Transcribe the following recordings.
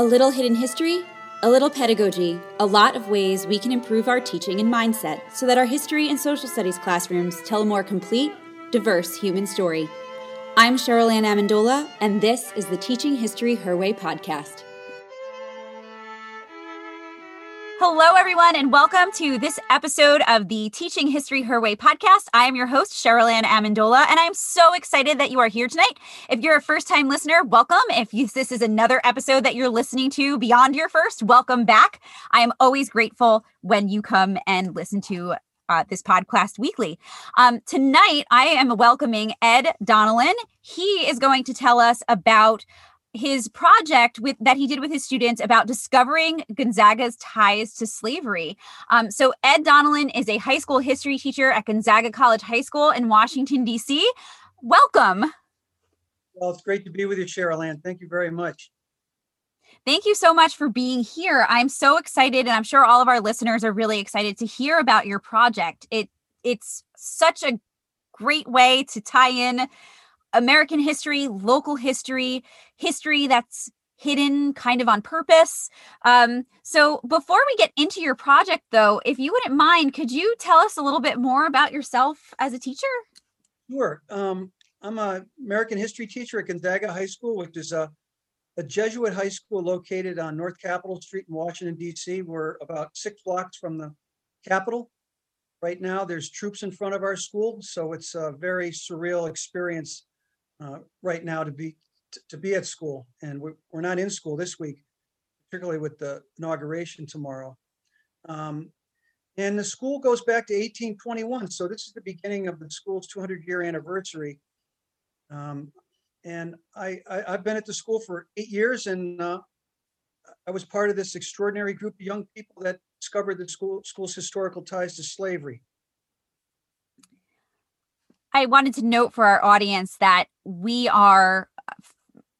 A little hidden history, a little pedagogy, a lot of ways we can improve our teaching and mindset so that our history and social studies classrooms tell a more complete, diverse human story. I'm Cheryl Ann Amendola, and this is the Teaching History Her Way podcast. Hello, everyone, and welcome to this episode of the Teaching History Her Way podcast. I am your host, Cheryl Ann Amendola, and I'm so excited that you are here tonight. If you're a first time listener, welcome. If you, this is another episode that you're listening to beyond your first, welcome back. I am always grateful when you come and listen to uh, this podcast weekly. Um, tonight, I am welcoming Ed Donnellan. He is going to tell us about his project with that he did with his students about discovering Gonzaga's ties to slavery. Um, so Ed Donnellan is a high school history teacher at Gonzaga College High School in Washington D.C. Welcome. Well, it's great to be with you, Cheryl Ann. Thank you very much. Thank you so much for being here. I'm so excited, and I'm sure all of our listeners are really excited to hear about your project. It it's such a great way to tie in American history, local history, history that's hidden kind of on purpose. Um, so before we get into your project, though, if you wouldn't mind, could you tell us a little bit more about yourself as a teacher? Sure. Um, I'm an American history teacher at Gonzaga High School, which is a, a Jesuit high school located on North Capitol Street in Washington, D.C. We're about six blocks from the Capitol. Right now, there's troops in front of our school, so it's a very surreal experience uh, right now to be to be at school, and we're, we're not in school this week, particularly with the inauguration tomorrow. Um, and the school goes back to 1821, so this is the beginning of the school's 200 year anniversary. Um, and I, I I've been at the school for eight years, and uh, I was part of this extraordinary group of young people that discovered the school school's historical ties to slavery. I wanted to note for our audience that we are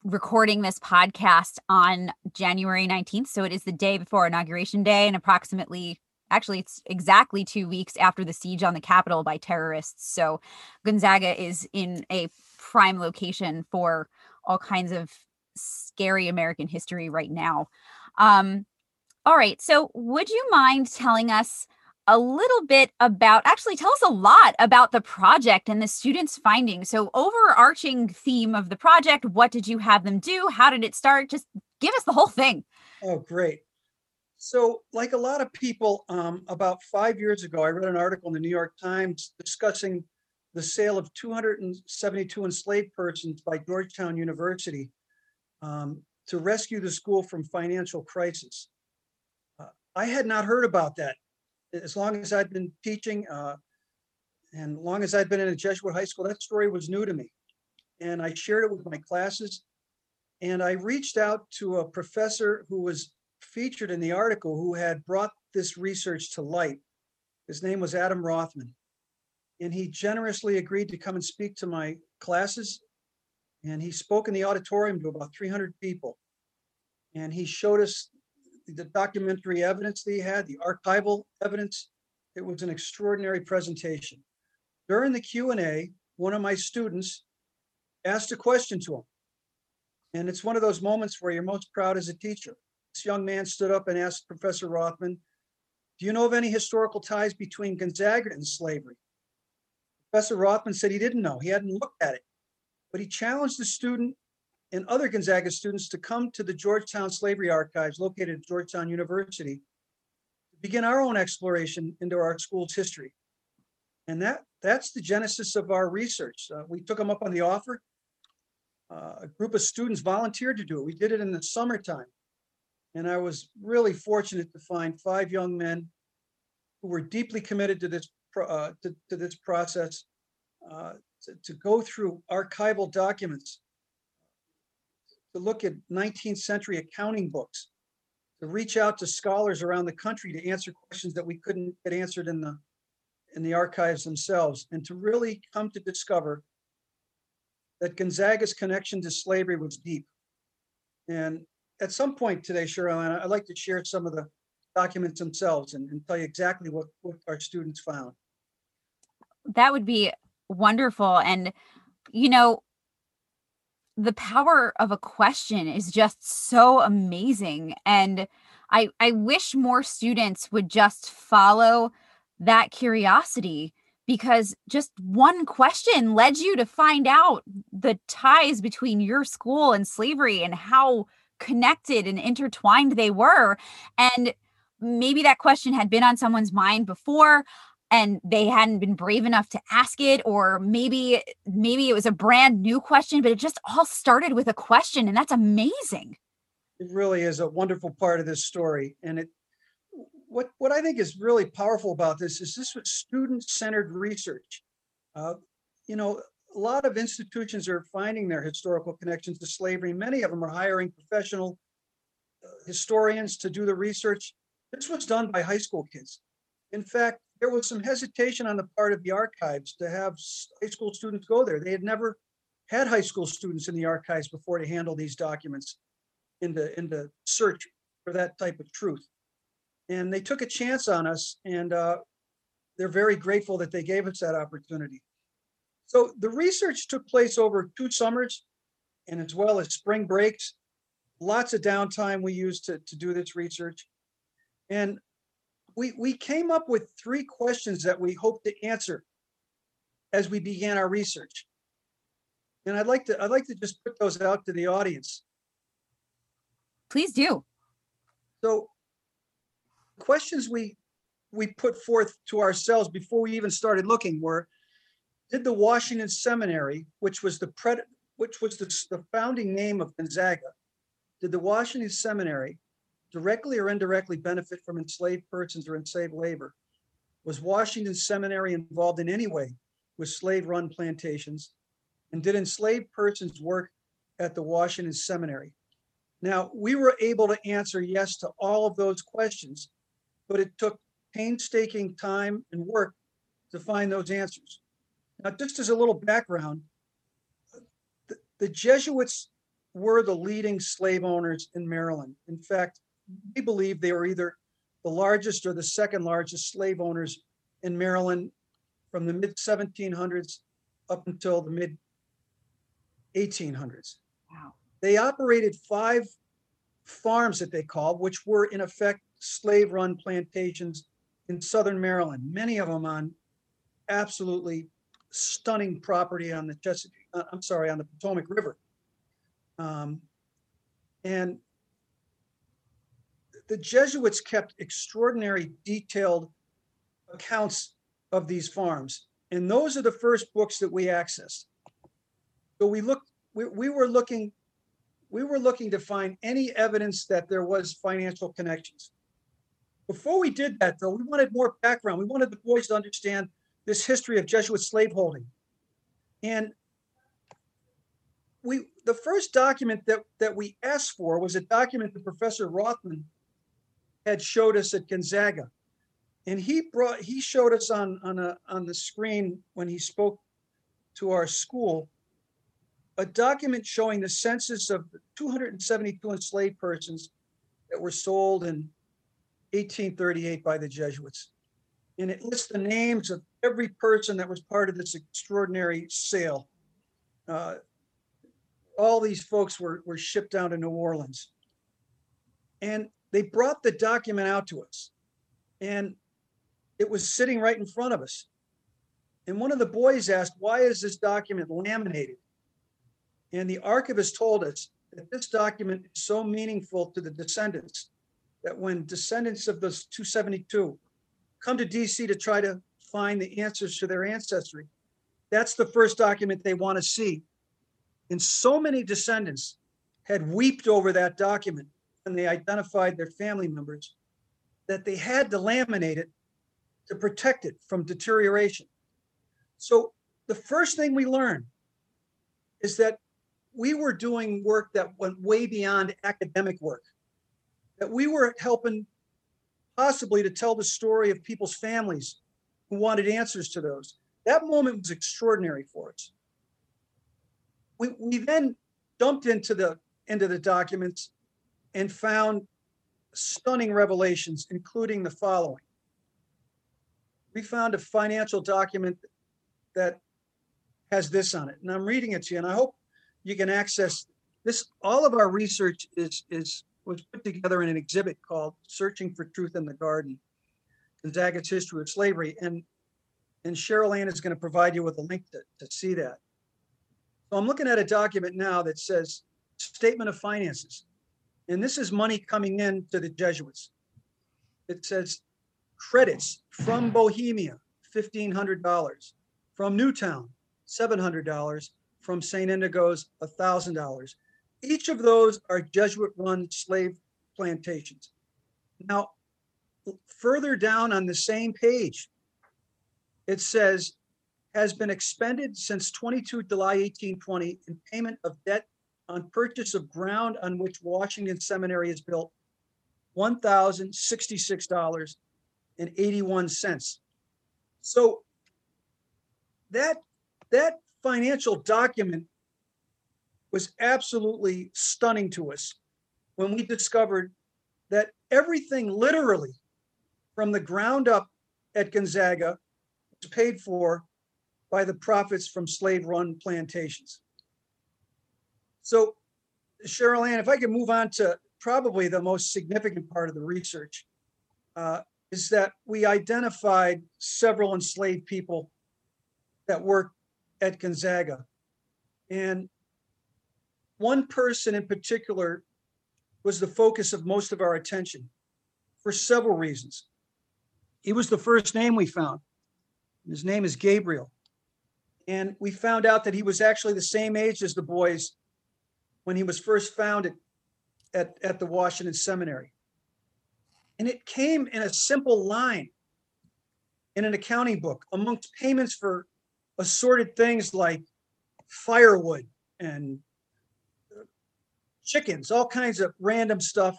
recording this podcast on January 19th. So it is the day before Inauguration Day and approximately, actually, it's exactly two weeks after the siege on the Capitol by terrorists. So Gonzaga is in a prime location for all kinds of scary American history right now. Um, all right. So would you mind telling us? A little bit about actually tell us a lot about the project and the students findings. So overarching theme of the project what did you have them do? How did it start? Just give us the whole thing. Oh great. So like a lot of people um, about five years ago i read an article in the new york times discussing the sale of 272 enslaved persons by georgetown university um, to rescue the school from financial crisis. Uh, i had not heard about that as long as I'd been teaching, uh, and long as I'd been in a Jesuit high school, that story was new to me. And I shared it with my classes. And I reached out to a professor who was featured in the article who had brought this research to light. His name was Adam Rothman. And he generously agreed to come and speak to my classes. And he spoke in the auditorium to about 300 people. And he showed us the documentary evidence he had, the archival evidence. It was an extraordinary presentation. During the Q&A, one of my students asked a question to him. And it's one of those moments where you're most proud as a teacher. This young man stood up and asked Professor Rothman, do you know of any historical ties between Gonzaga and slavery? Professor Rothman said he didn't know. He hadn't looked at it. But he challenged the student and other Gonzaga students to come to the Georgetown Slavery Archives located at Georgetown University to begin our own exploration into our school's history. And that that's the genesis of our research. Uh, we took them up on the offer. Uh, a group of students volunteered to do it. We did it in the summertime. And I was really fortunate to find five young men who were deeply committed to this, uh, to, to, this process, uh, to, to go through archival documents to look at 19th century accounting books, to reach out to scholars around the country to answer questions that we couldn't get answered in the in the archives themselves, and to really come to discover that Gonzaga's connection to slavery was deep. And at some point today, Cheryl, I'd like to share some of the documents themselves and, and tell you exactly what, what our students found. That would be wonderful. And, you know, the power of a question is just so amazing and I I wish more students would just follow that curiosity because just one question led you to find out the ties between your school and slavery and how connected and intertwined they were and maybe that question had been on someone's mind before and they hadn't been brave enough to ask it or maybe maybe it was a brand new question but it just all started with a question and that's amazing. It really is a wonderful part of this story and it what what i think is really powerful about this is this was student-centered research. Uh, you know a lot of institutions are finding their historical connections to slavery. Many of them are hiring professional uh, historians to do the research. This was done by high school kids. In fact there was some hesitation on the part of the archives to have high school students go there. They had never had high school students in the archives before to handle these documents in the in the search for that type of truth. And they took a chance on us, and uh, they're very grateful that they gave us that opportunity. So the research took place over two summers, and as well as spring breaks. Lots of downtime we used to, to do this research. And we, we came up with three questions that we hope to answer as we began our research. And I'd like to I'd like to just put those out to the audience. Please do. So questions we we put forth to ourselves before we even started looking were did the Washington Seminary, which was the pred, which was the, the founding name of Gonzaga, did the Washington Seminary directly or indirectly benefit from enslaved persons or enslaved labor? Was Washington Seminary involved in any way with slave run plantations? And did enslaved persons work at the Washington Seminary? Now, we were able to answer yes to all of those questions, but it took painstaking time and work to find those answers. Now, just as a little background, the, the Jesuits were the leading slave owners in Maryland. In fact, we believe they were either the largest or the second largest slave owners in Maryland from the mid 1700s up until the mid 1800s. Wow. They operated five farms that they called, which were in effect slave run plantations in southern Maryland, many of them on absolutely stunning property on the Chesapeake, uh, I'm sorry, on the Potomac River. Um, and the Jesuits kept extraordinary detailed accounts of these farms. And those are the first books that we accessed. So we looked, we, we were looking, we were looking to find any evidence that there was financial connections. Before we did that, though, we wanted more background. We wanted the boys to understand this history of Jesuit slaveholding. And we the first document that, that we asked for was a document that Professor Rothman had showed us at Gonzaga. And he brought he showed us on on a on the screen when he spoke to our school a document showing the census of 272 enslaved persons that were sold in 1838 by the Jesuits. And it lists the names of every person that was part of this extraordinary sale. Uh, all these folks were, were shipped down to New Orleans. And they brought the document out to us and it was sitting right in front of us. And one of the boys asked, Why is this document laminated? And the archivist told us that this document is so meaningful to the descendants that when descendants of those 272 come to DC to try to find the answers to their ancestry, that's the first document they want to see. And so many descendants had wept over that document when they identified their family members that they had to laminate it to protect it from deterioration. So the first thing we learned is that we were doing work that went way beyond academic work, that we were helping possibly to tell the story of people's families who wanted answers to those. That moment was extraordinary for us. We, we then dumped into the into the documents and found stunning revelations, including the following. We found a financial document that has this on it, and I'm reading it to you, and I hope you can access this, all of our research is, is, was put together in an exhibit called Searching for Truth in the Garden. Gonzaga's History of Slavery, and, and Cheryl Ann is going to provide you with a link to, to see that. So I'm looking at a document now that says Statement of Finances. And this is money coming in to the Jesuits. It says credits from Bohemia, fifteen hundred dollars. From Newtown, seven hundred dollars. From St. Inigo's, thousand dollars. Each of those are Jesuit-run slave plantations. Now, further down on the same page, it says, has been expended since 22 July 1820 in payment of debt on purchase of ground on which Washington Seminary is built, $1,066.81. So that, that financial document was absolutely stunning to us when we discovered that everything literally from the ground up at Gonzaga was paid for by the profits from slave-run plantations. So Cheryl Ann, if I could move on to probably the most significant part of the research, uh, is that we identified several enslaved people that worked at Gonzaga. And one person in particular was the focus of most of our attention for several reasons. He was the first name we found. His name is Gabriel. And we found out that he was actually the same age as the boys when he was first found at, at, at the Washington Seminary. And it came in a simple line in an accounting book amongst payments for assorted things like firewood and uh, chickens, all kinds of random stuff.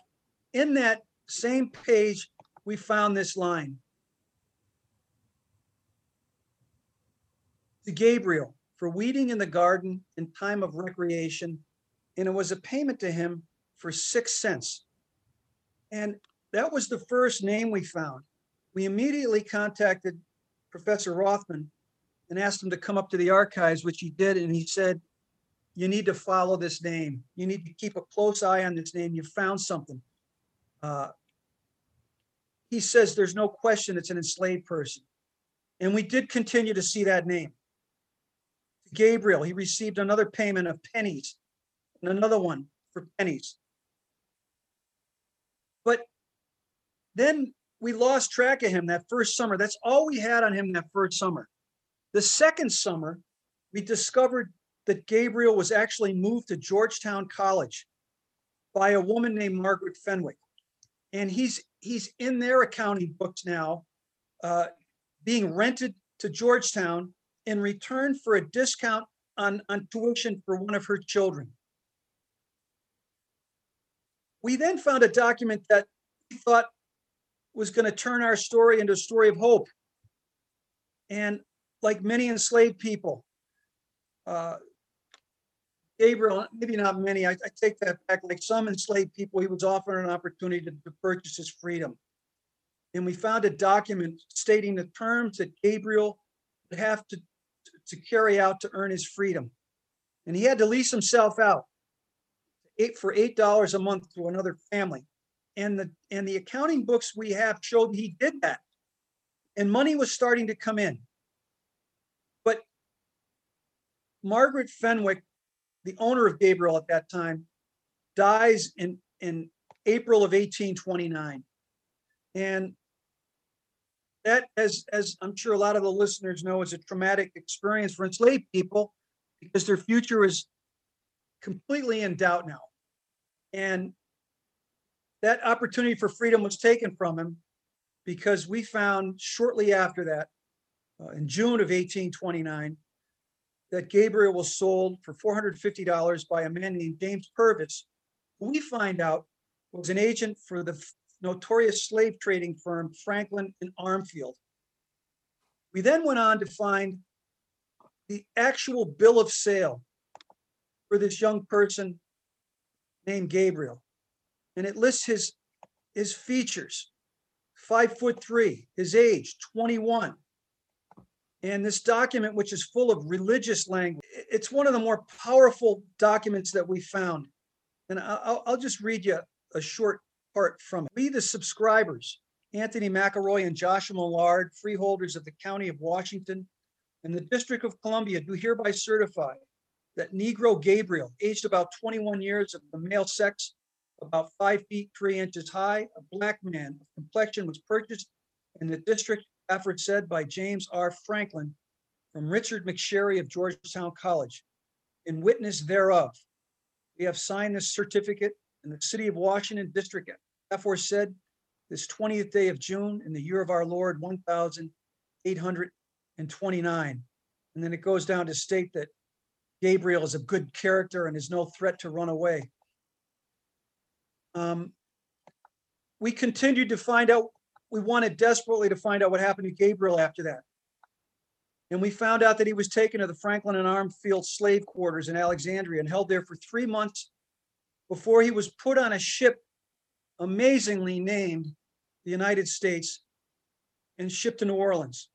In that same page, we found this line. To Gabriel for weeding in the garden in time of recreation, and it was a payment to him for six cents. And that was the first name we found. We immediately contacted Professor Rothman and asked him to come up to the archives, which he did, and he said, you need to follow this name. You need to keep a close eye on this name. You found something. Uh, he says there's no question it's an enslaved person. And we did continue to see that name. Gabriel, he received another payment of pennies and another one for pennies. But then we lost track of him that first summer. That's all we had on him that first summer. The second summer, we discovered that Gabriel was actually moved to Georgetown College by a woman named Margaret Fenwick. And he's he's in their accounting books now, uh, being rented to Georgetown in return for a discount on, on tuition for one of her children. We then found a document that we thought was going to turn our story into a story of hope. And like many enslaved people, uh, Gabriel, maybe not many, I, I take that back, like some enslaved people, he was offered an opportunity to, to purchase his freedom. And we found a document stating the terms that Gabriel would have to, to carry out to earn his freedom. And he had to lease himself out eight for eight dollars a month to another family. And the and the accounting books we have showed he did that. And money was starting to come in. But Margaret Fenwick the owner of Gabriel at that time, dies in, in April of 1829. And that, as, as I'm sure a lot of the listeners know, is a traumatic experience for enslaved people because their future is completely in doubt now. And that opportunity for freedom was taken from him because we found shortly after that, uh, in June of 1829, that Gabriel was sold for $450 by a man named James Purvis, who we find out was an agent for the notorious slave trading firm Franklin and Armfield. We then went on to find the actual bill of sale for this young person named Gabriel. And it lists his, his features, five foot three, his age, 21, And this document, which is full of religious language, it's one of the more powerful documents that we found. And I'll, I'll just read you a short part from it. We, the subscribers, Anthony McElroy and Joshua Millard, freeholders of the County of Washington and the District of Columbia, do hereby certify that Negro Gabriel, aged about 21 years of the male sex, about five feet three inches high, a black man of complexion was purchased in the district aforesaid by James R. Franklin from Richard McSherry of Georgetown College. In witness thereof, we have signed this certificate in the city of Washington district aforesaid this 20th day of June in the year of our Lord, 1829. And then it goes down to state that Gabriel is of good character and is no threat to run away. Um, we continued to find out, we wanted desperately to find out what happened to Gabriel after that. And we found out that he was taken to the Franklin and Armfield slave quarters in Alexandria and held there for three months before he was put on a ship amazingly named the United States and shipped to New Orleans.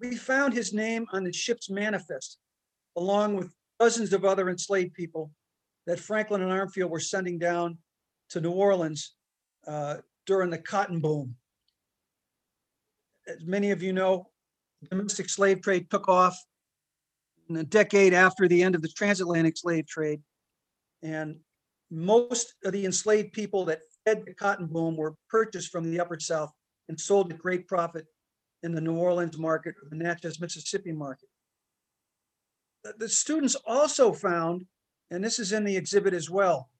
We found his name on the ship's manifest, along with dozens of other enslaved people that Franklin and Armfield were sending down to New Orleans uh, during the cotton boom. As many of you know, domestic slave trade took off in a decade after the end of the transatlantic slave trade. And most of the enslaved people that fed the cotton boom were purchased from the upper South and sold at great profit in the New Orleans market or the Natchez, Mississippi market. The- students also found, and this is in the exhibit as well,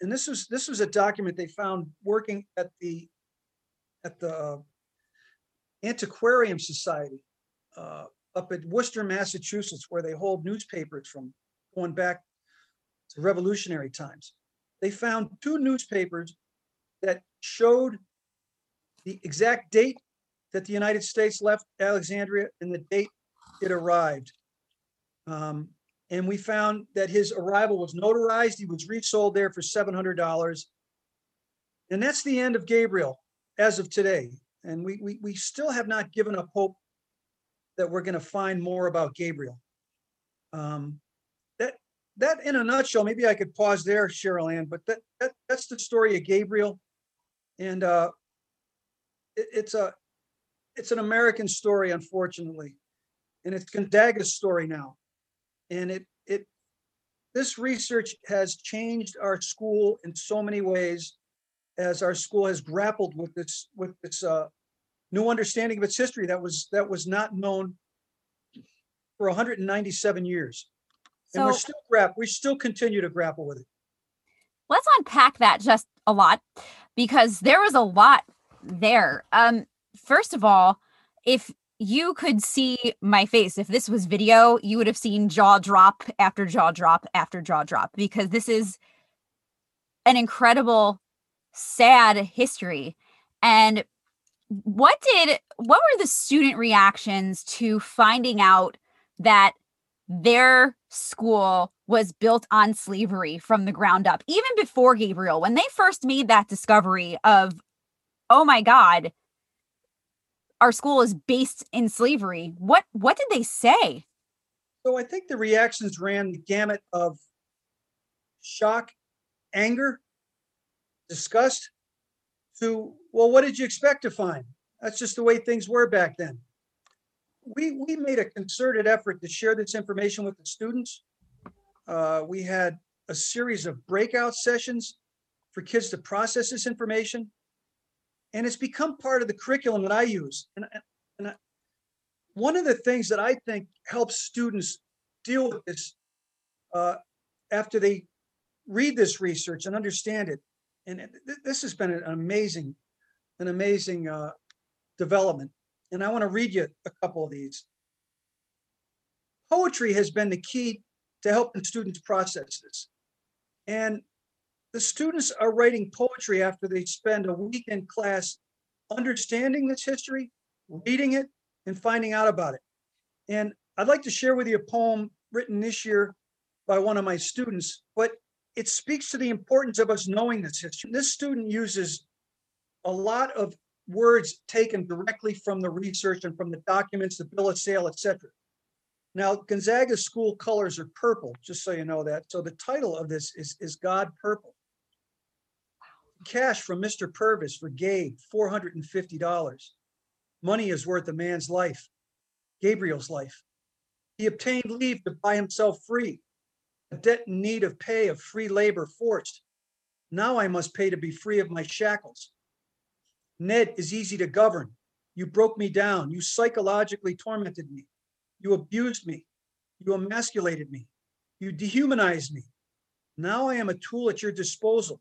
and this was, this was a document they found working at the, at the uh, Antiquarian Society uh, up at Worcester, Massachusetts, where they hold newspapers from going back to revolutionary times. They found two newspapers that showed the exact date that the United States left Alexandria and the date it arrived. Um, and we found that his arrival was notarized. He was resold there for seven hundred dollars. And that's the end of Gabriel as of today. And we, we, we still have not given up hope that we're going to find more about Gabriel. Um, that, that in a nutshell, maybe I could pause there, Cheryl Ann, but that, that, that's the story of Gabriel. And, uh, it, it's a, it's an American story, unfortunately. And it's Gonzaga's story now. And it, it, this research has changed our school in so many ways as our school has grappled with this, with this, uh, new understanding of its history that was, that was not known for hundred and ninety-seven years. And we're still grap, we still continue to grapple with it. let's unpack that just a lot because there was a lot there. Um, first of all, if you could see my face, if this was video, you would have seen jaw drop after jaw drop after jaw drop because this is an incredible, sad history. And what did what were the student reactions to finding out that their school was built on slavery from the ground up even before gabriel when they first made that discovery of oh my god our school is based in slavery what what did they say So I think the reactions ran the gamut of shock, anger, disgust to, well, what did you expect to find? That's just the way things were back then. We, we made a concerted effort to share this information with the students. Uh, we had a series of breakout sessions for kids to process this information. And it's become part of the curriculum that I use. And, and I, one of the things that I think helps students deal with this uh, after they read this research and understand it. And th- this has been an amazing, an amazing uh, development. And I want to read you a couple of these. Poetry has been the key to helping students process this. And the students are writing poetry after they spend a week in class understanding this history, reading it, and finding out about it. And I'd like to share with you a poem written this year by one of my students, but it speaks to the importance of us knowing this history. This student uses a lot of words taken directly from the research and from the documents, the bill of sale, etc. Now, Gonzaga's school colors are purple, just so you know that. So the title of this is, is God Purple. Cash from Mr. Purvis for Gabe, four hundred and fifty dollars. Money is worth a man's life, Gabriel's life. He obtained leave to buy himself free, a debt in need of pay of free labor forced. Now I must pay to be free of my shackles. Ned is easy to govern. You broke me down. You psychologically tormented me. You abused me. You emasculated me. You dehumanized me. Now I am a tool at your disposal.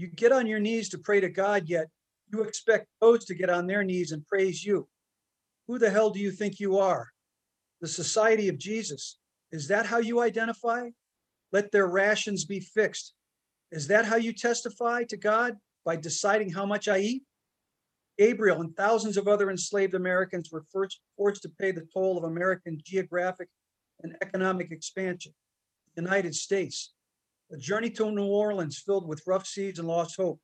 You get on your knees to pray to God, yet you expect those to get on their knees and praise you. Who the hell do you think you are? The Society of Jesus. Is that how you identify? Let their rations be fixed. Is that how you testify to God? By deciding how much I eat? Gabriel and thousands of other enslaved Americans were first forced to pay the toll of American geographic and economic expansion. The United States, a journey to New Orleans filled with rough seas and lost hope.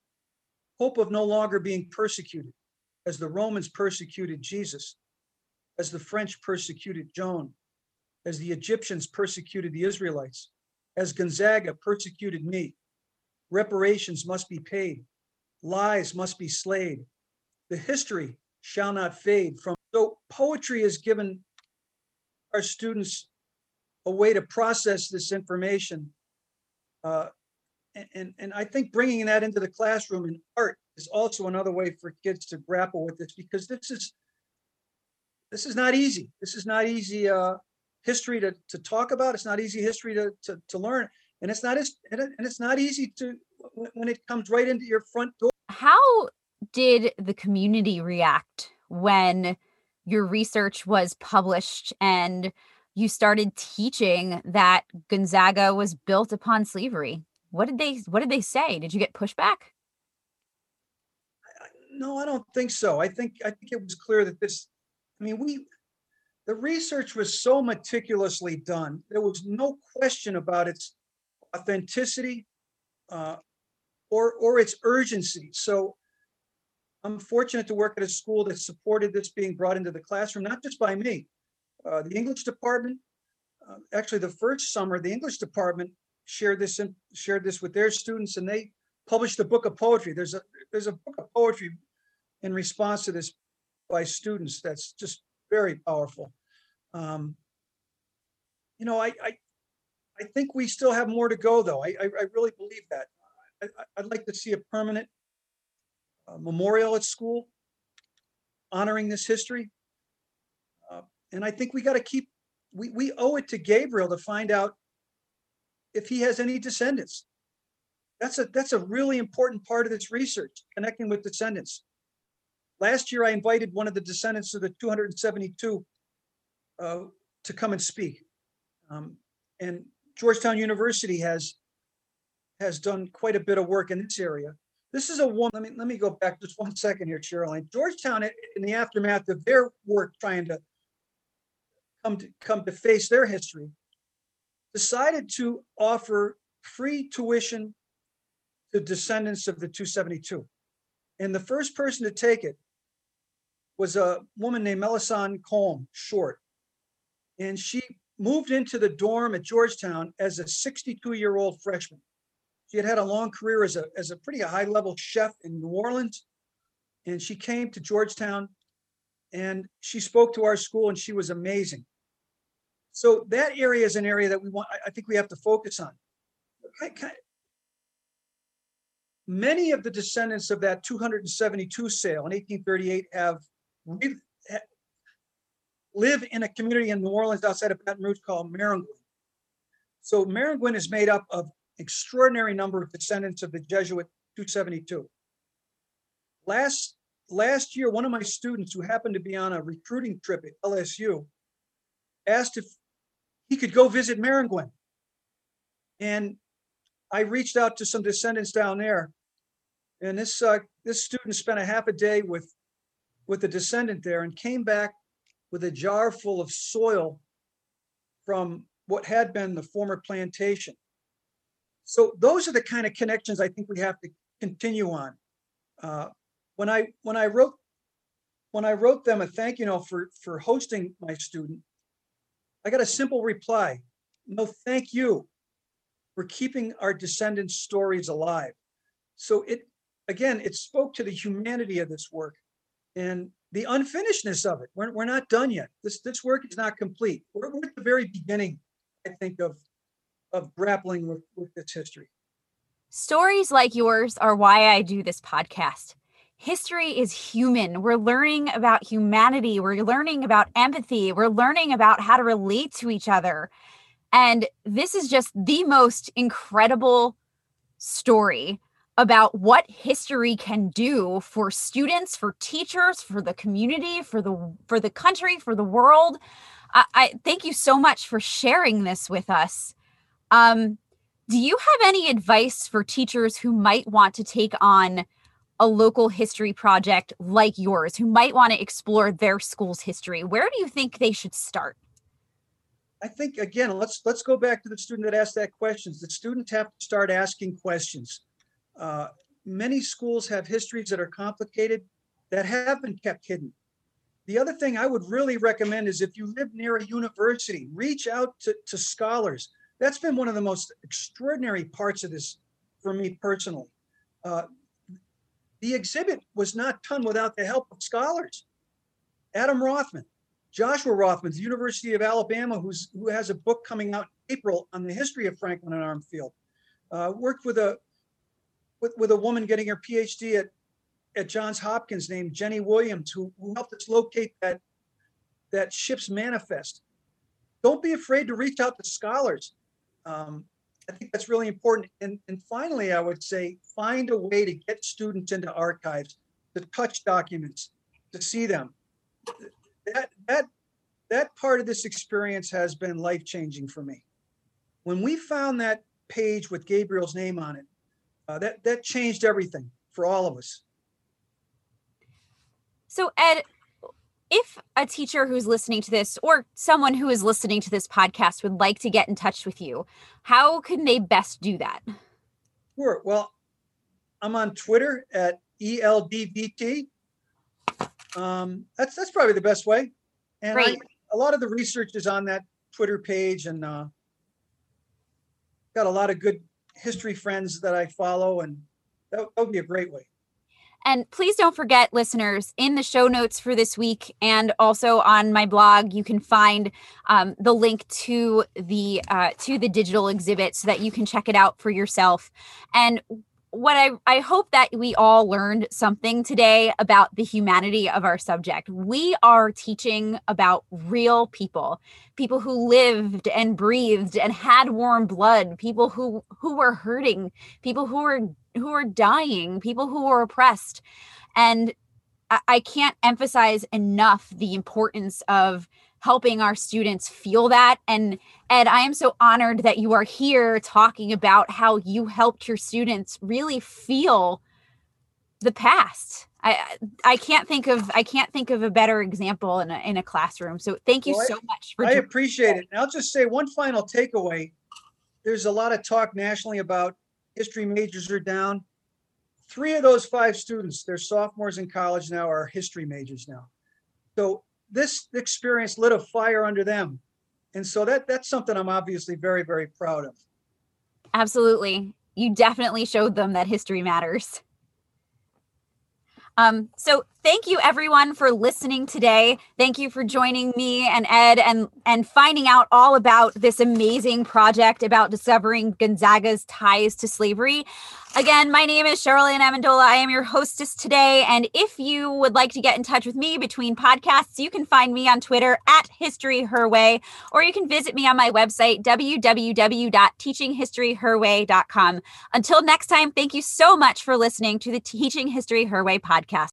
Hope of no longer being persecuted, as the Romans persecuted Jesus, as the French persecuted Joan, as the Egyptians persecuted the Israelites, as Gonzaga persecuted me. Reparations must be paid, lies must be slayed. The history shall not fade from. So poetry has given our students a way to process this information. Uh, and, and, I think bringing that into the classroom in art is also another way for kids to grapple with this because this is this is not easy. This is not easy uh, history to, to talk about. It's not easy history to, to, to learn. And it's not as and it's not easy to when it comes right into your front door. How did the community react when your research was published and you started teaching that Gonzaga was built upon slavery? What did they what did they say? Did you get pushback? No, I don't think so. I think, I think it was clear that this, I mean, we, the research was so meticulously done. There was no question about its authenticity uh, or, or its urgency. So I'm fortunate to work at a school that supported this being brought into the classroom, not just by me. Uh, The English department, uh, actually, the first summer, the English department shared this, in- shared this with their students and they published a book of poetry. There's a, there's a book of poetry in response to this by students that's just very powerful. Um, You know, I, I, I think we still have more to go, though. I, I, I really believe that. I, I'd like to see a permanent uh, memorial at school honoring this history. And I think we got to keep, we, we owe it to Gabriel to find out if he has any descendants. That's a, that's a really important part of this research, connecting with descendants. Last year, I invited one of the descendants of the 272 uh, to come and speak. Um, And Georgetown University has, has done quite a bit of work in this area. This is a woman, let me, let me go back just one second here, Caroline. Georgetown, in the aftermath of their work trying to come to, come to face their history, decided to offer free tuition to descendants of the 272. And the first person to take it was a woman named Melisande Colomb Short. And she moved into the dorm at Georgetown as a 62-year-old freshman. She had had a long career as a, as a pretty high-level chef in New Orleans. And she came to Georgetown and she spoke to our school and she was amazing. So that area is an area that we want, I, think we have to focus on. Many of the descendants of that 272 sale in 1838 have live in a community in New Orleans outside of Baton Rouge called Maringouin. So Maringouin is made up of extraordinary number of descendants of the Jesuit 272. Last, last year, one of my students who happened to be on a recruiting trip at LSU asked if he could go visit Maringouin. And I reached out to some descendants down there. And this, uh, this student spent a half a day with, with a descendant there and came back with a jar full of soil from what had been the former plantation. So those are the kind of connections I think we have to continue on. Uh, when I, when I wrote, when I wrote them a thank you note for, for hosting my student, I got a simple reply. No, thank you for keeping our descendants' stories alive. So it, again, it spoke to the humanity of this work and the unfinishedness of it. We're, we're not done yet. This, this work is not complete. We're, we're at the very beginning, I think, of, of grappling with, with its history. Stories like yours are why I do this podcast. History is human. We're learning about humanity. We're learning about empathy. We're learning about how to relate to each other. And this is just the most incredible story about what history can do for students, for teachers, for the community, for the for the country, for the world. I, I thank you so much for sharing this with us. Um, do you have any advice for teachers who might want to take on a local history project like yours, who might want to explore their school's history? Where do you think they should start? I think again, let's let's go back to the student that asked that question. The students have to start asking questions. Uh, many schools have histories that are complicated that have been kept hidden. The other thing I would really recommend is if you live near a university, reach out to, to scholars. That's been one of the most extraordinary parts of this for me personally. Uh, the exhibit was not done without the help of scholars. Adam Rothman, Joshua Rothman, the University of Alabama, who's who has a book coming out in April on the history of Franklin and Armfield. Uh, worked with a with, with a woman getting her PhD at at Johns Hopkins named Jenny Williams, who, who helped us locate that that ship's manifest. Don't be afraid to reach out to scholars. Um, I think that's really important. And, and finally, I would say find a way to get students into archives, to touch documents, to see them. That that that part of this experience has been life changing for me. When we found that page with Gabriel's name on it, uh, that that changed everything for all of us. So, Ed, if a teacher who's listening to this or someone who is listening to this podcast would like to get in touch with you, how can they best do that? Sure. Well, I'm on Twitter at ELDVT. Um, that's that's probably the best way. And I, a lot of the research is on that Twitter page, and uh, got a lot of good history friends that I follow, and that, that would be a great way. And please don't forget, listeners, in the show notes for this week and also on my blog, you can find um, the link to the uh, to the digital exhibit so that you can check it out for yourself. And what I, I hope that we all learned something today about the humanity of our subject. We are teaching about real people, people who lived and breathed and had warm blood, people who who were hurting, people who were who are dying, people who are oppressed. And I, I can't emphasize enough the importance of helping our students feel that. And Ed, I am so honored that you are here talking about how you helped your students really feel the past. I I can't think of I can't think of a better example in a in a classroom. So thank you well, so much for I appreciate it. And I'll just say one final takeaway. There's a lot of talk nationally about history majors are down. Three of those five students, they're sophomores in college now, are history majors now. So this experience lit a fire under them. And so that that's something I'm obviously very, very proud of. Absolutely. You definitely showed them that history matters. Um, so thank you everyone for listening today. Thank you for joining me and Ed and and finding out all about this amazing project about discovering Gonzaga's ties to slavery. Again, my name is Cheryl Ann Amendola. I am your hostess today. And if you would like to get in touch with me between podcasts, you can find me on Twitter at History Her Way, or you can visit me on my website, www.teachinghistoryherway.com. Until next time, thank you so much for listening to the Teaching History Her Way podcast.